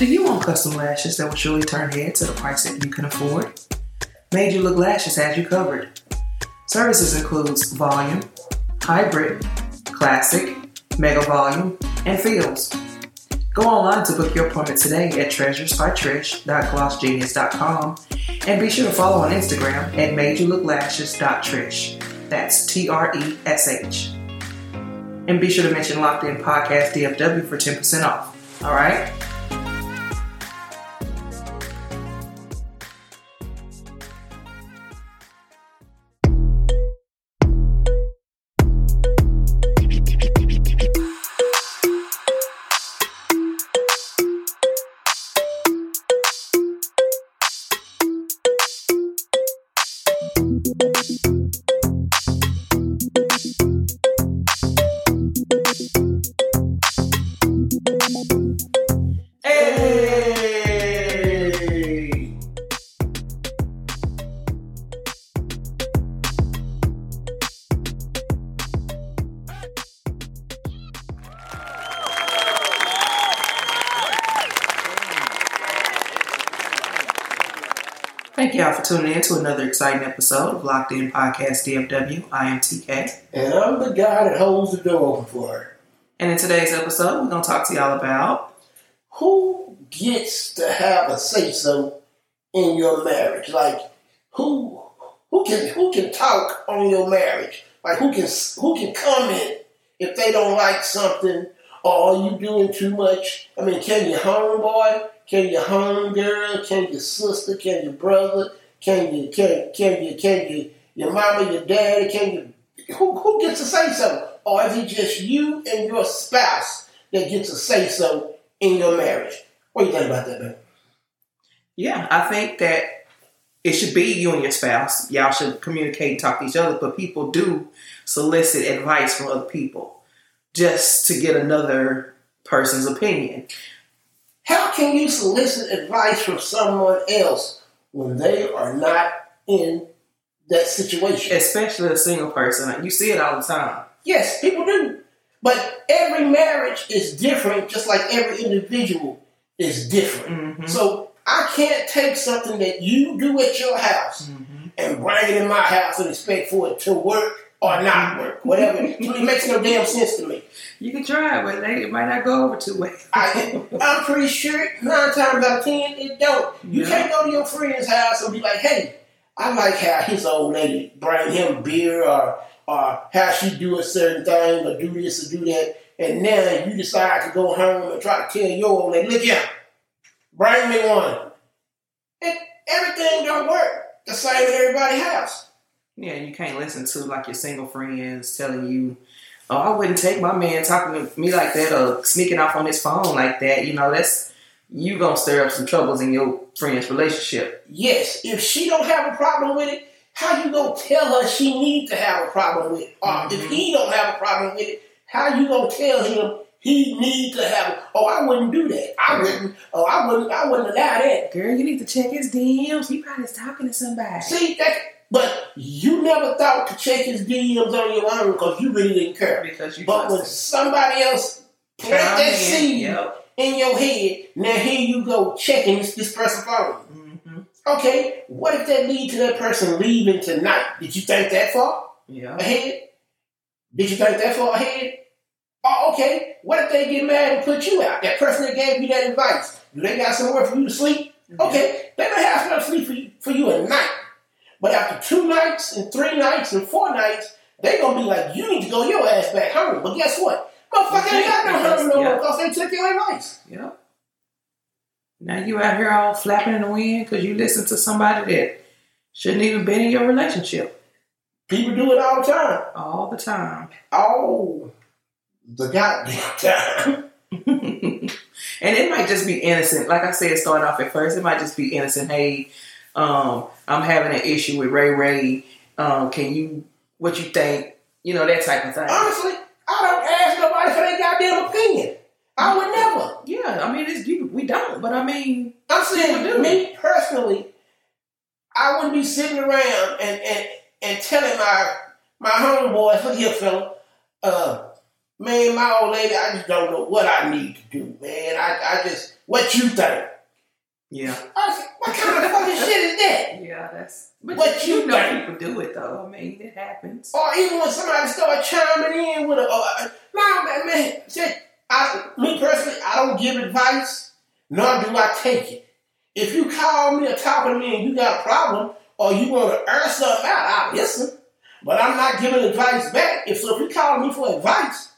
Do you want custom lashes that will surely turn heads at a price that you can afford? Made You Look Lashes has you covered. Services includes volume, hybrid, classic, mega volume, and fills. Go online to book your appointment today at treasuresbytresh.glossgenius.com and be sure to follow on Instagram at madeyoulookslashes.tresh. That's T R E S H. And be sure to mention Locked In Podcast DFW for 10% off. All right? Tuning in to another exciting episode of Locked In Podcast DFW. I am TK. And I'm the guy that holds the door open for her. And in today's episode, we're going to talk to y'all about Who gets to have a say so in your marriage? Like who who can who can talk on your marriage? Like who can who can comment if they don't like something or are you doing too much? I mean, can your homeboy, can your homegirl, can your sister, can your brother, can you can can you can you your mama, your daddy, can you who who gets to say so? Or is it just you and your spouse that gets to say so in your marriage? What do you think about that, man? Yeah, I think that it should be you and your spouse. Y'all should communicate and talk to each other, but people do solicit advice from other people just to get another person's opinion. How can you solicit advice from someone else when they are not in that situation? Especially a single person. You see it all the time. Yes, people do. But every marriage is different, just like every individual is different. Mhm. So I can't take something that you do at your house Mhm. and bring it in my house and expect for it to work or not work. Whatever. it makes no damn sense to me. You can try, but they- it might not go over too well. I, I'm pretty sure nine times out of ten it don't. You Yeah. can't go to your friend's house and be like, "Hey, I like how his old lady bring him beer, or or how she do a certain thing, or do this or do that," and now you decide to go home and try to tell your old lady, "Look here, bring me one." And everything don't work the same in everybody's house. Yeah, you can't listen to like your single friends telling you, "Oh, I wouldn't take my man talking to me like that or sneaking off on his phone like that." You know, that's you gonna stir up some troubles in your friend's relationship. Yes, if she don't have a problem with it, how you gonna tell her she need to have a problem with it? Or if Mhm. he don't have a problem with it, how you gonna tell him he need to have it? Oh, I wouldn't do that. I wouldn't. Oh, I wouldn't. I wouldn't allow that. Girl, you need to check his DMs. He probably is talking to somebody. See that? But you never thought to check his DMs on your own because you really didn't care. because you But when somebody else plant that in, seed Yep. in your head, now here you go checking this, this person's phone. hmm Okay, what if that lead to that person leaving tonight? Did you think that far? Yeah. ahead? Did you think that far ahead? Oh, okay. What if they get mad and put you out? That person that gave you that advice, do they got somewhere for you to sleep? Okay, they may have to sleep for you, for you at night. But after two nights and three nights and four nights, they gonna be like, you need to go your ass back home. But guess what? Motherfucker ain't got no home no more because they took your advice. Yep. Now you out here all flapping in the wind because you listen to somebody that shouldn't even been in your relationship People do it all the time. all the time. Oh, the goddamn time. and it might just be innocent. Like I said, starting off at first, it might just be innocent. Hey, um, I'm having an issue with Ray Ray. Um, can you, what you think? You know, that type of thing. Honestly, I don't ask nobody for their goddamn opinion. I would never. Yeah, I mean, it's you. We don't, but I mean, I'm saying, me personally, I wouldn't be sitting around and and, and telling my my homeboys, look here, fella, uh, man, my old lady, I just don't know what I need to do, man. I, I just, what you think? Yeah. I what kind of fucking shit is that? Yeah, that's. But What you you know think? people do it though. I mean, it happens. Or even when somebody start chiming in with a, uh, no, man, man, shit, I, me personally, I don't give advice, nor do I take it. If you call me or talk to me and you got a problem, or you want to air something out, I listen. But I'm not giving advice back. If so, if you call me for advice,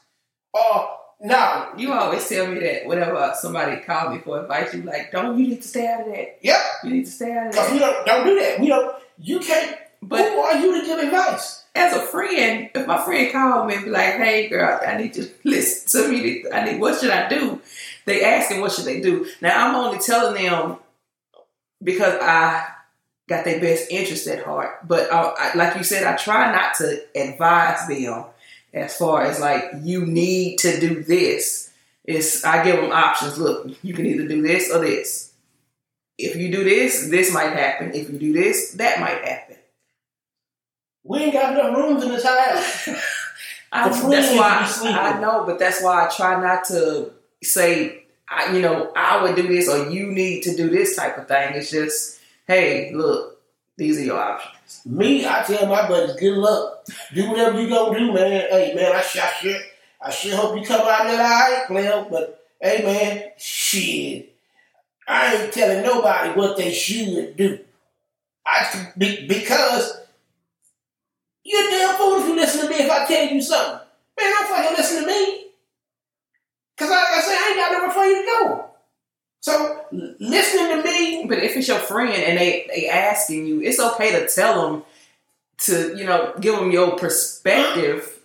or no, You always tell me that whenever somebody called me for advice, you like, don't you need to stay out of that. yep, You need to stay out of because we that. don't don't do that. We don't. You can't. But who are you to give advice? as a friend, if my friend called me and be like, "Hey, girl, I need you to listen to me. I need what should I do?" They asking what should they do. Now I'm only telling them because I got their best interest at heart. But I, I, like you said, I try not to advise them as far as like you need to do this. It's I give them options. Look, you can either do this or this. If you do this, this might happen. If you do this, that might happen. We ain't got enough rooms in this house. I, that's why be. I know, but that's why I try not to say, I, you know, I would do this or you need to do this type of thing. It's just, hey, look, these are your options. Me, I tell my buddies, good luck. Do whatever you gonna do, man. Hey, man, I I sure, I sure hope you come out there all right, player. But hey, man, shit, I ain't telling nobody what they should do. I be, because you're damn fool if you listen to me if I tell you something. Man, don't fucking listen to me. Cause like I said, I ain't got nowhere for you to go. So listening to me, But if it's your friend and they they asking you, it's okay to tell them to, you know, give them your perspective.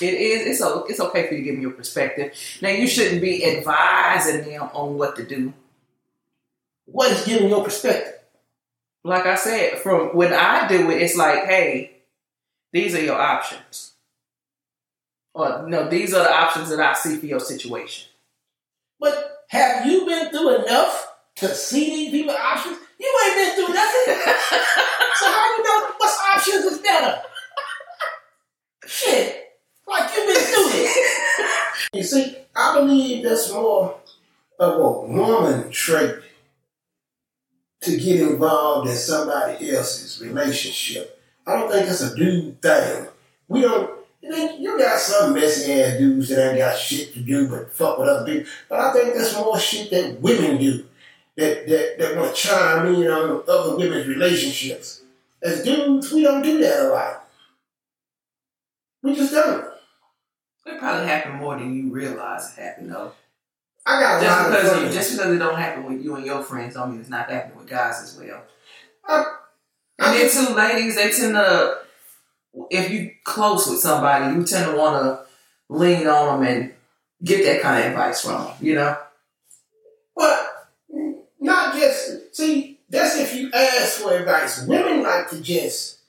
It is. It's it's okay for you to give them your perspective. Now you shouldn't be advising them on what to do. what is giving your perspective? like I said, from when I do it, it's like, hey, these are your options. Or no, these are the options that I see for your situation. Have you been through enough to see these people options? You ain't been through nothing. so how do you know what's options is better? Shit. Like you been through it. you see, I believe that's more of a woman trait to get involved in somebody else's relationship. I don't think it's a dude thing. We don't you got some messy ass dudes that ain't got shit to do but fuck with other people. But I think that's more shit that women do. That that, that want to chime in on other women's relationships. As dudes, we don't do that a lot. We just don't. It probably happened more than you realize it happened though. I got a Just lot of because you, just because it don't happen with you and your friends don't mean it's not happening with guys as well. I, And then too, ladies, they tend to if you close with somebody, you tend to want to lean on them and get that kind of advice from them. You know. But not just see. That's if you ask for advice. Women like to just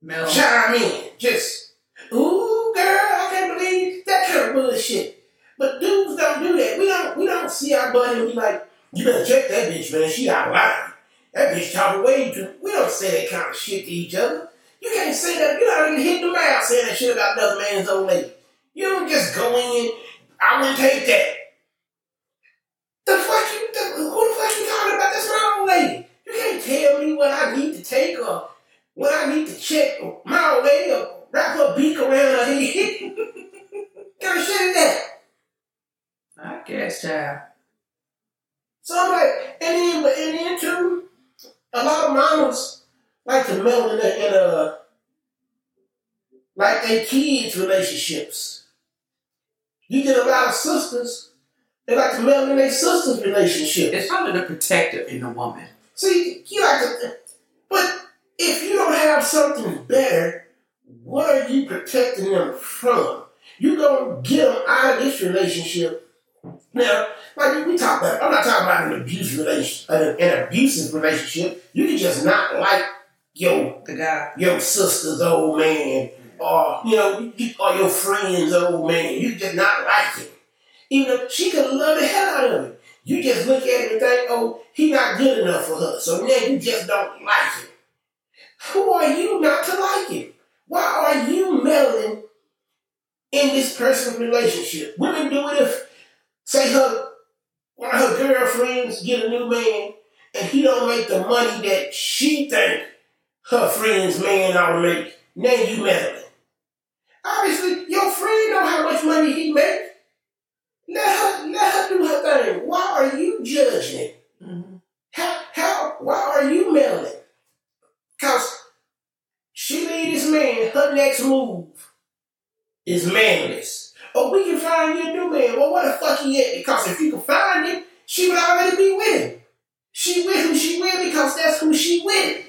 Mel. chime in. Just, ooh, girl, I can't believe that kind of bullshit. But dudes don't do that. We don't. We don't see our buddy and be like, you better check that bitch, man. She out of line. That bitch talking way too. We don't say that kind of shit to each other. You can't say that. You're not even hitting the mouth saying that shit about another man's old lady. You don't just go in. I wouldn't take that. The fuck you? The, who the fuck you talking about? That's my old lady. You can't tell me what I need to take or what I need to check my old lady or wrap her beak around her head. kind of shit is that? I guess, child. So I'm like, and then, but and then too, a lot of mamas like to meld in a, in a like they kids relationships. You get a lot of sisters, they like to meld in their sisters' relationships. It's probably the protector in a woman. See, you like to, but if you don't have something better, what are you protecting them from? You gonna get them out of this relationship. Now, like we talk about, I'm not talking about an abusive relation, an, an abusive relationship. You can just not like your The guy. your sister's old man, or you know, you, or your friend's old man. You just not like him, even though she could love the hell out of him. You just look at him and think, oh, he not good enough for her. So now you just don't like him. Who are you not to like him? Why are you meddling in this person's relationship. Women do it if, say, her one of her girlfriends get a new man and he don't make the money that she think her friend's man make. Now you meddling. Obviously, your friend know how much money he make. Let her, let her do her thing. Why are you judging? Mm-hmm. How, how, why are you meddling? Cause she leave this man, her next move is manless. Oh, we can find you a new man. Well, what the fuck he at? Because if you can find him, she would already be with him. She with him, she with because that's who she with.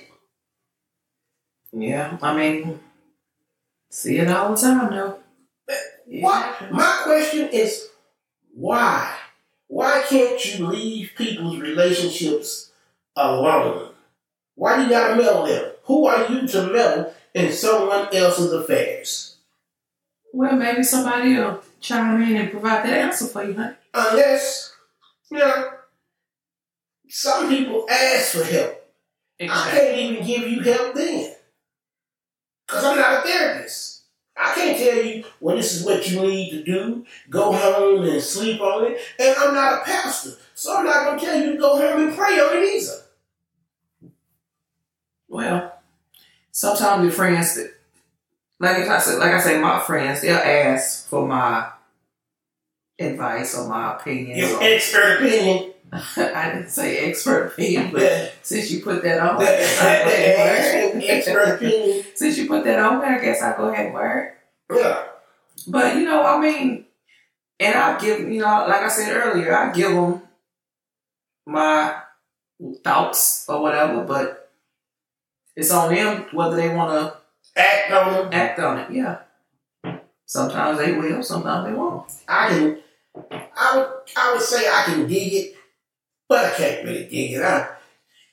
Yeah, I mean, see it all the time though. Yeah. Why? My question is, why? Why can't you leave people's relationships alone? Why do you gotta meddle them? Who are you to meddle in someone else's affairs? Well, maybe somebody will chime in and provide that answer for you, honey. Unless, you know, some people ask for help. I can't even give you help then. Because I'm not a therapist. I can't tell you, well, this is what you need to do. Go home and sleep on it. And I'm not a pastor. So I'm not going to tell you to go home and pray on it either. Well, sometimes your friends, that- like I said, like I say, my friends, they'll ask for my advice or my opinions. Your expert opinion. I didn't say expert opinion, but since you put that on, expert opinion. since you put that on, I guess I'll go ahead and wear it. Yeah. But you know, I mean, and I give you know, like I said earlier, I give them my thoughts or whatever, but it's on them whether they want to Act on them. act on it. Yeah. Sometimes they will, sometimes they won't. I can, I would, I would say I can dig it, but I can't really dig it. I,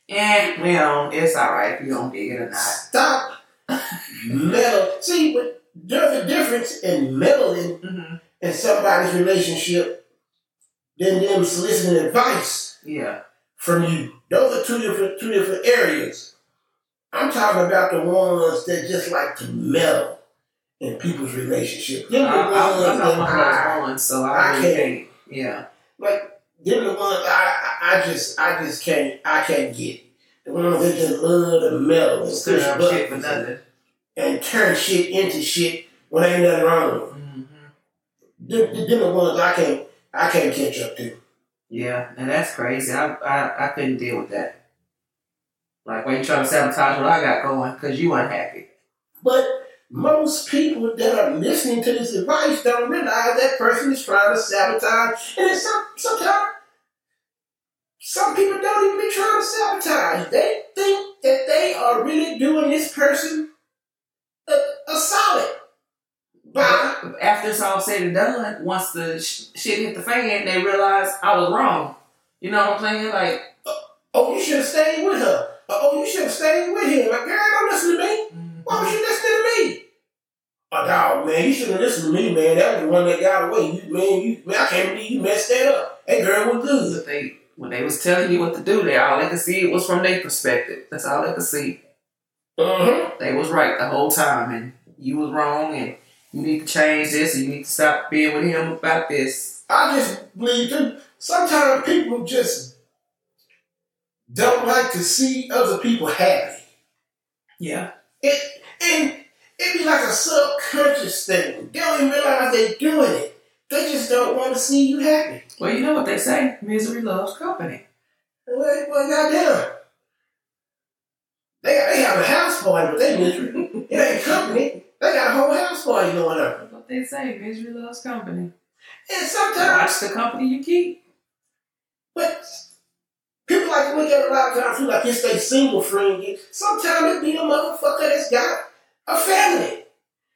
And you know, it's all right if you don't dig it or not. Stop meddling. See, but there's a difference in meddling hmm in somebody's relationship than them soliciting advice Yeah. from you. Those are two different two different areas. I'm talking about the ones that just like to meddle in people's relationship. Them I, the I, I'm ones one of I, so I I can't. can't. Yeah. like them the ones I, I just I just can't I can't get. The ones that just love to meddle and push for nothing. and turn shit into shit when ain't nothing wrong with them. hmm Them, them the ones I can't I can't catch up to. Yeah, and that's crazy. I, I I couldn't deal with that. Like when you trying to sabotage what I got going because you unhappy. But most people that are listening to this advice don't realize that person is trying to sabotage. And some, sometimes some people don't even be trying to sabotage. They think that they are really doing this person a, a solid. But after it's all said and done, once the sh- shit hit the fan, they realize I was wrong. You know what I'm saying? Like, oh, you should have stayed with her. Oh, you should have stayed with him. Like, girl, don't listen to me. Why was you listening to me? Oh, dog, man, you should have listened to me, man. That was the one that got away. You, man, you, man, I can't believe you messed that up. That girl was good. But they when they was telling you what to do, they all they could see it was from their perspective. That's all they could see. Uh-huh. They was right the whole time, and you was wrong, and you need to change this, and you need to stop being with him about this. I just believe too. Sometimes people just don't like to see other people happy. Yeah. It and it be like a subconscious thing. They don't even realize they're doing it. They just don't want to see you happy. Well, you know what they say: misery loves company. Well, well goddamn. They got they have a house party, but they misery. it ain't company. They got a whole house party going on. That's what they say: misery loves company. And sometimes Watch the company you keep. Like at it a lot of times feel like it's their single friend. Sometimes it be a motherfucker that's got a family.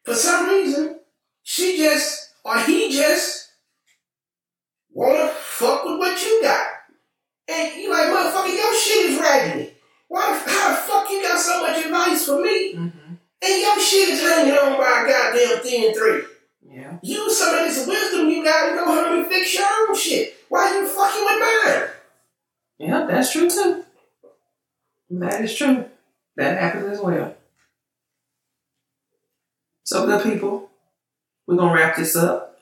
For some reason, she just or he just wanna fuck with what you got. And you like, motherfucker, your shit is raggedy. Why the, how the fuck you got so much advice for me? Mm-hmm. And your shit is hanging on by a goddamn thin thread. Yeah. Use some of this wisdom you got and go home and fix your own shit. Why you fucking with mine? Yeah, that's true too. That is true. That happens as well. So, good people, we're gonna wrap this up,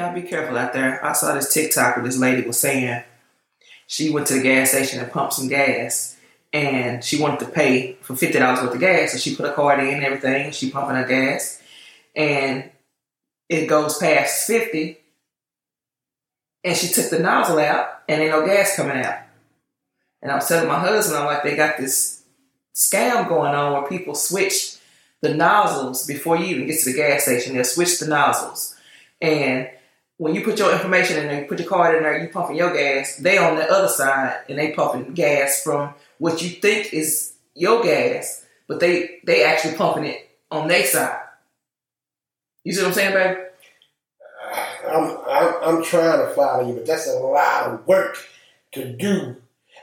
Y'all be careful out there. I saw this TikTok where this lady was saying she went to the gas station and pumped some gas and she wanted to pay for fifty dollars worth of gas. So she put a card in and everything, she pumping her gas, and it goes past fifty. And she took the nozzle out and ain't no gas coming out. And I was telling my husband, I'm like, they got this scam going on where people switch the nozzles before you even get to the gas station. They'll switch the nozzles. And when you put your information in there, you put your card in there, you pumping your gas, they on the other side and they pumping gas from what you think is your gas, but they they actually pumping it on their side. You see what I'm saying, baby? I'm, I'm, I'm trying to follow you, but that's a lot of work to do.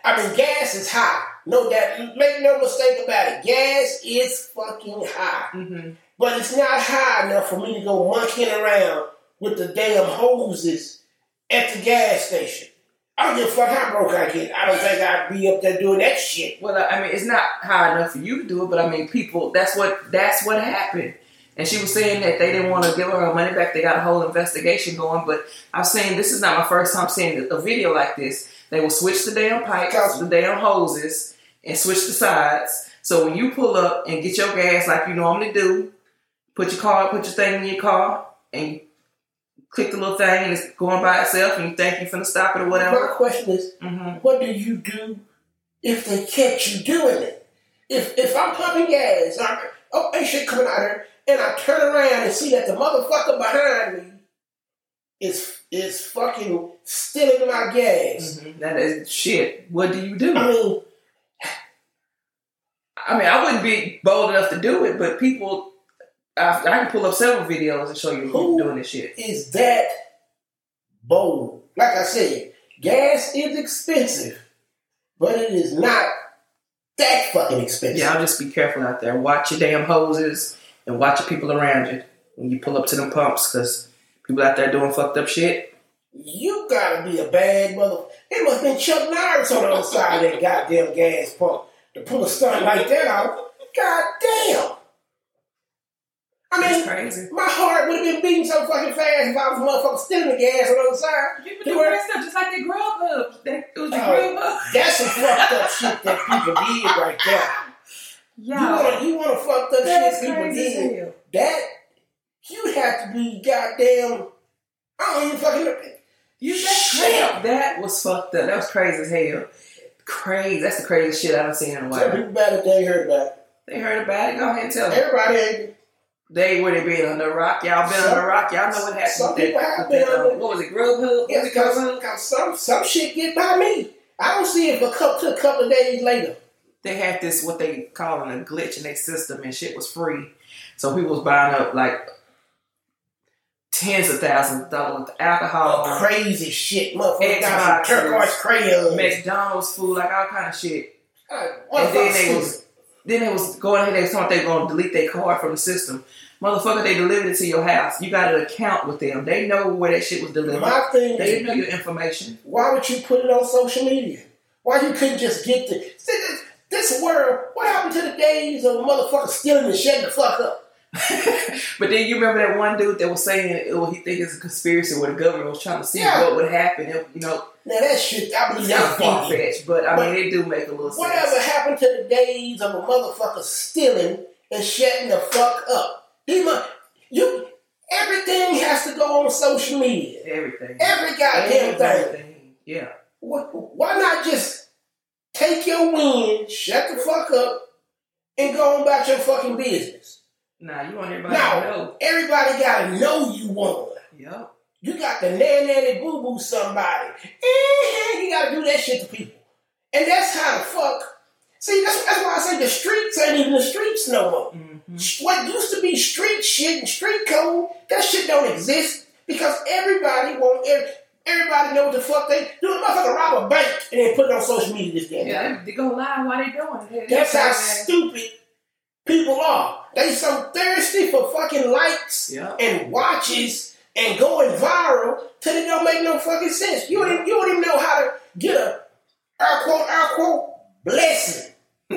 I mean, gas is high. No doubt. Make no mistake about it. Gas is fucking high. Mm-hmm. But it's not high enough for me to go monkeying around with the damn hoses at the gas station. I don't give a fuck how broke I get. I don't think I'd be up there doing that shit. Well, I mean, it's not high enough for you to do it, but I mean, people. That's what that's what happened. And she was saying that they didn't want to give her her money back. They got a whole investigation going. But I'm saying this is not my first time seeing a video like this. They will switch the damn pipes, the damn hoses, and switch the sides. So when you pull up and get your gas like you normally do, put your car, put your thing in your car, and click the little thing, and it's going by itself, and you think you're finna stop it or whatever. My question is, hmm what do you do if they catch you doing it? If if I'm pumping gas, I, oh, ain't shit coming out of here, and I turn around and see that the motherfucker behind me is is fucking stealing my gas. hmm That is shit. What do you do? I mean, I mean, I wouldn't be bold enough to do it, but people, I, I can pull up several videos and show you Who? who's doing this shit. is that bold? Like I said, gas is expensive, but it is not that fucking expensive. Yeah, I'll just be careful out there. Watch your damn hoses and watch the people around you when you pull up to them pumps, because people out there doing fucked up shit. You gotta be a bad mother. It must have been Chuck Norris on the other side of that goddamn gas pump to pull a stunt like that out. God damn. I It's mean, crazy. my heart would have been beating so fucking fast if I was motherfucking stealing the gas on the other side. People do doing that stuff just like they grew up. That, it was the Oh. up. That's some fucked up shit that people did right there. You wanna, you wanna fucked up that's shit people crazy as did. That, you'd have to be goddamn, I don't even fucking know. You that Shit. crazy. That was fucked up. That was crazy as hell. Crazy. That's the craziest shit I haven't seen in a while. Tell people about it, they heard about it. They heard about it. Go ahead and tell them. Everybody ain't. They would have been under a rock. Y'all been Some- under a rock. Y'all know what happened. some with people that, have been that, uh, under- What was it? Grubhub? Yeah, because some some shit get by me. I don't see it for a couple, a couple of days later. They had this what they calling a glitch in their system, and shit was free. So people was buying up like tens of thousands of dollars of alcohol, Oh, crazy shit, motherfucker. Got some turquoise crayons. McDonald's food, like all kind of shit. Uh, And then they was then they was going ahead. They talking they were gonna delete their card from the system. Motherfucker, they delivered it to your house. You got an account with them. They know where that shit was delivered. My thing They is, know your information. why would you put it on social media? Why you couldn't just get the this, this world? What happened to the days of motherfuckers stealing and shutting the fuck up? but then you remember that one dude that was saying oh, he think it's a conspiracy where the government was trying to see Yeah. what would happen. If, you know, Now that shit, I believe that's far fetched, but I mean, it do make a little sense. Whatever happened to the days of a motherfucker stealing and shutting the fuck up? These mo- you, everything has to go on social media. Everything. Every goddamn thing. Yeah. Why not just take your win, shut the fuck up, and go on about your fucking business? Nah, you want everybody Now, to know. everybody gotta know you won. Yep. You got the nan nanny boo boo somebody. Eh, you gotta do that shit to people. And that's how the fuck See, that's, that's why I say the streets ain't even the streets no more. Mhm. What used to be street shit and street code, that shit don't exist because everybody want every, everybody know what the fuck they do. A motherfucker rob a bank and then put it on social media this day. Yeah, they, they go live while they doing it. That's how stupid people are. They so thirsty for fucking likes Yeah. and watches and going viral till it don't make no fucking sense. You don't even, you don't even know how to get a air quote air quote blessing.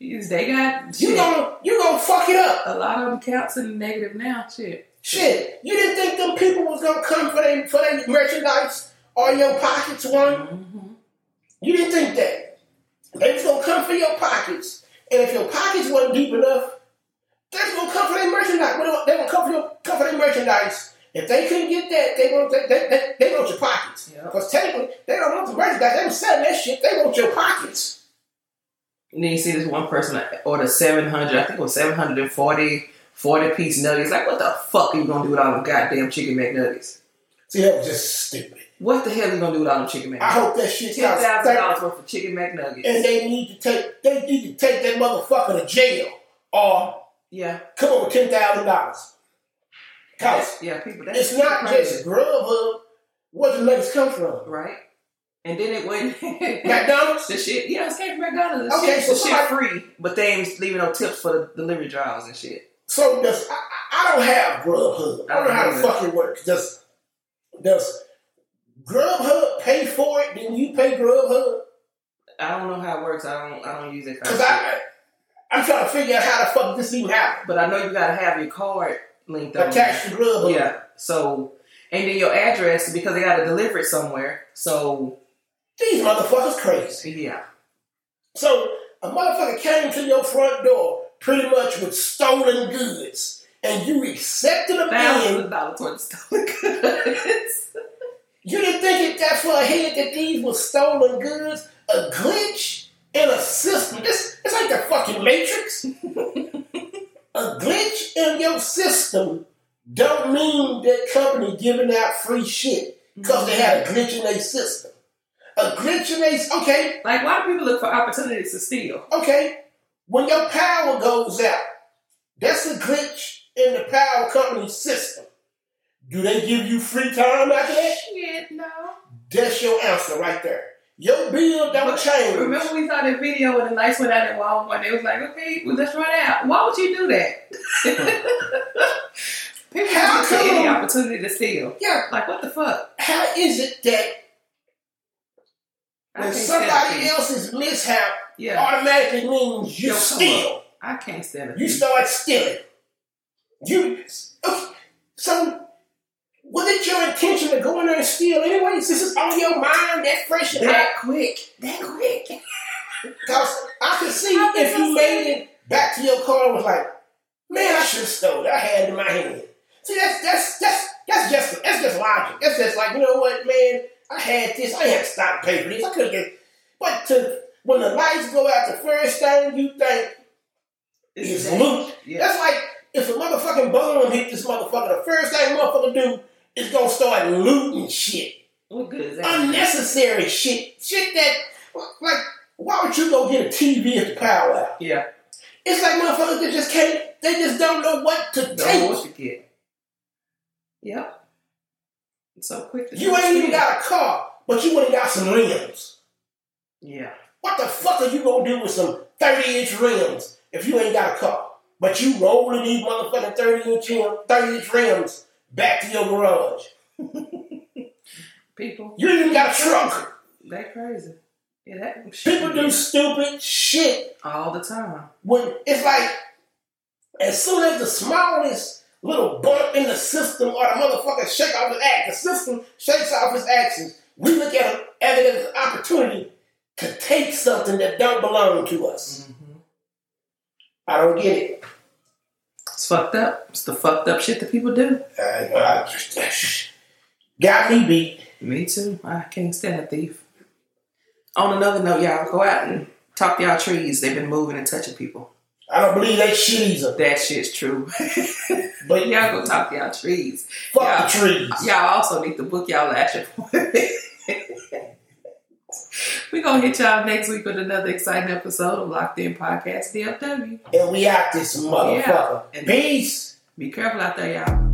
They got You gonna you gonna fuck it up. a lot of them counts in the negative now. Shit. Shit, you didn't think them people was gonna come for their for their merchandise or your pockets one? Mhm. You didn't think that. They was gonna come for your pockets, and if your pockets wasn't deep enough, was gonna come for their merchandise. Well, They gonna come for your come for their merchandise. If they couldn't get that, they want they, they, they, they want your pockets. Yeah. Because technically, they don't want the merchandise. They was selling that shit. They want your pockets. And then you see this one person that ordered 700, I think it was 740 40 piece nuggets. Like, what the fuck are you gonna do with all them goddamn chicken McNuggets? See, that was just stupid. What the hell are you gonna do with all them chicken McNuggets? I hope that shit Ten thousand dollars worth of chicken McNuggets. and they need to take they need to take that motherfucker to jail or yeah, come over ten thousand dollars. Cause yeah, people. That's it's not crazy. just Grubhub. Where the nuggets come from? right. And then it went. McDonald's. the shit, yeah, it came from McDonald's. The Okay, shit, so the shit free, but they ain't leaving no tips for the delivery drivers and shit. So does I, I I don't have Grubhub. I don't know how the fuck it works. Does does Grubhub pay for it? Then you pay Grubhub? I don't know how it works. I don't. I don't use it. Because I I'm trying to figure out how the fuck this even happened. but I know you gotta have your card linked up. Attached to Grubhub. Yeah. So, and then your address because they gotta deliver it somewhere. So, These motherfuckers crazy. yeah. So a motherfucker came to your front door pretty much with stolen goods, and you accepted a of dollars worth of stolen goods. You didn't think it that far ahead that these were stolen goods? A glitch in a system. It's, it's like the fucking Matrix. a glitch in your system don't mean that company giving out free shit because they had a glitch in their system. A glitch in their system, okay, Like, why do people look for opportunities to steal? okay. When your power goes out, that's a glitch in the power company system. Do they give you free time after that? Shit, no. That's your answer right there. Your bill don't change. Remember we saw that video when the lights went out at Walmart? They was like, okay, well, let's run out. Why would you do that? People How for any opportunity to steal. Yeah, Like, what the fuck? how is it that when somebody else's mishap Yeah, automatically means you Yo, steal? I can't stand it. You start stealing. You uh, okay, so was it your intention to go in there and steal anyways? This is on your mind that fresh and hot? that quick. That quick. Because I could see How if you made it back to your car and was like, man, I should have stole it. I had it in my hand. See, that's that's that's that's just that's just logic. That's just like, you know what, man, I had this. I had to stop paying for this. I could have just but to when the lights go out, the first thing you think is that- loot. Yeah. That's like if a motherfucking bomb hit this motherfucker, the first thing motherfucker do is gonna start looting shit. What good is that? Unnecessary shit. Shit that like why would you go get a TV at the power out? Yeah. It's like motherfuckers that just can't they just don't know what to Don't know what you get. Yep. It's so quick. You ain't even got a car, but you would've got some rims. Yeah. What the fuck are you gonna do with some 30 inch rims if you ain't got a car? But you rolling these motherfucking 30 inch rim- 30 inch rims back to your garage. People. You ain't even got a truck. They crazy. Yeah, that People do stupid shit all the time. when it's like as soon as the smallest little bump in the system or the motherfucker shake off his act, the system shakes off his actions, we look at it as an opportunity to take something that don't belong to us. Mm-hmm. I don't get it. It's fucked up. It's the fucked up shit that people do. I got me beat. Me too. I can't stand a thief. On another note, y'all go out and talk to y'all trees. They've been moving and touching people. I don't believe that shit either. That shit's true. But y'all go talk to y'all trees. fuck the trees. Y'all also need to book y'all lash appointment. We gonna hit y'all next week with another exciting episode of Locked In Podcast DFW. And we out this motherfucker. Yeah. Peace. Be careful out there, y'all.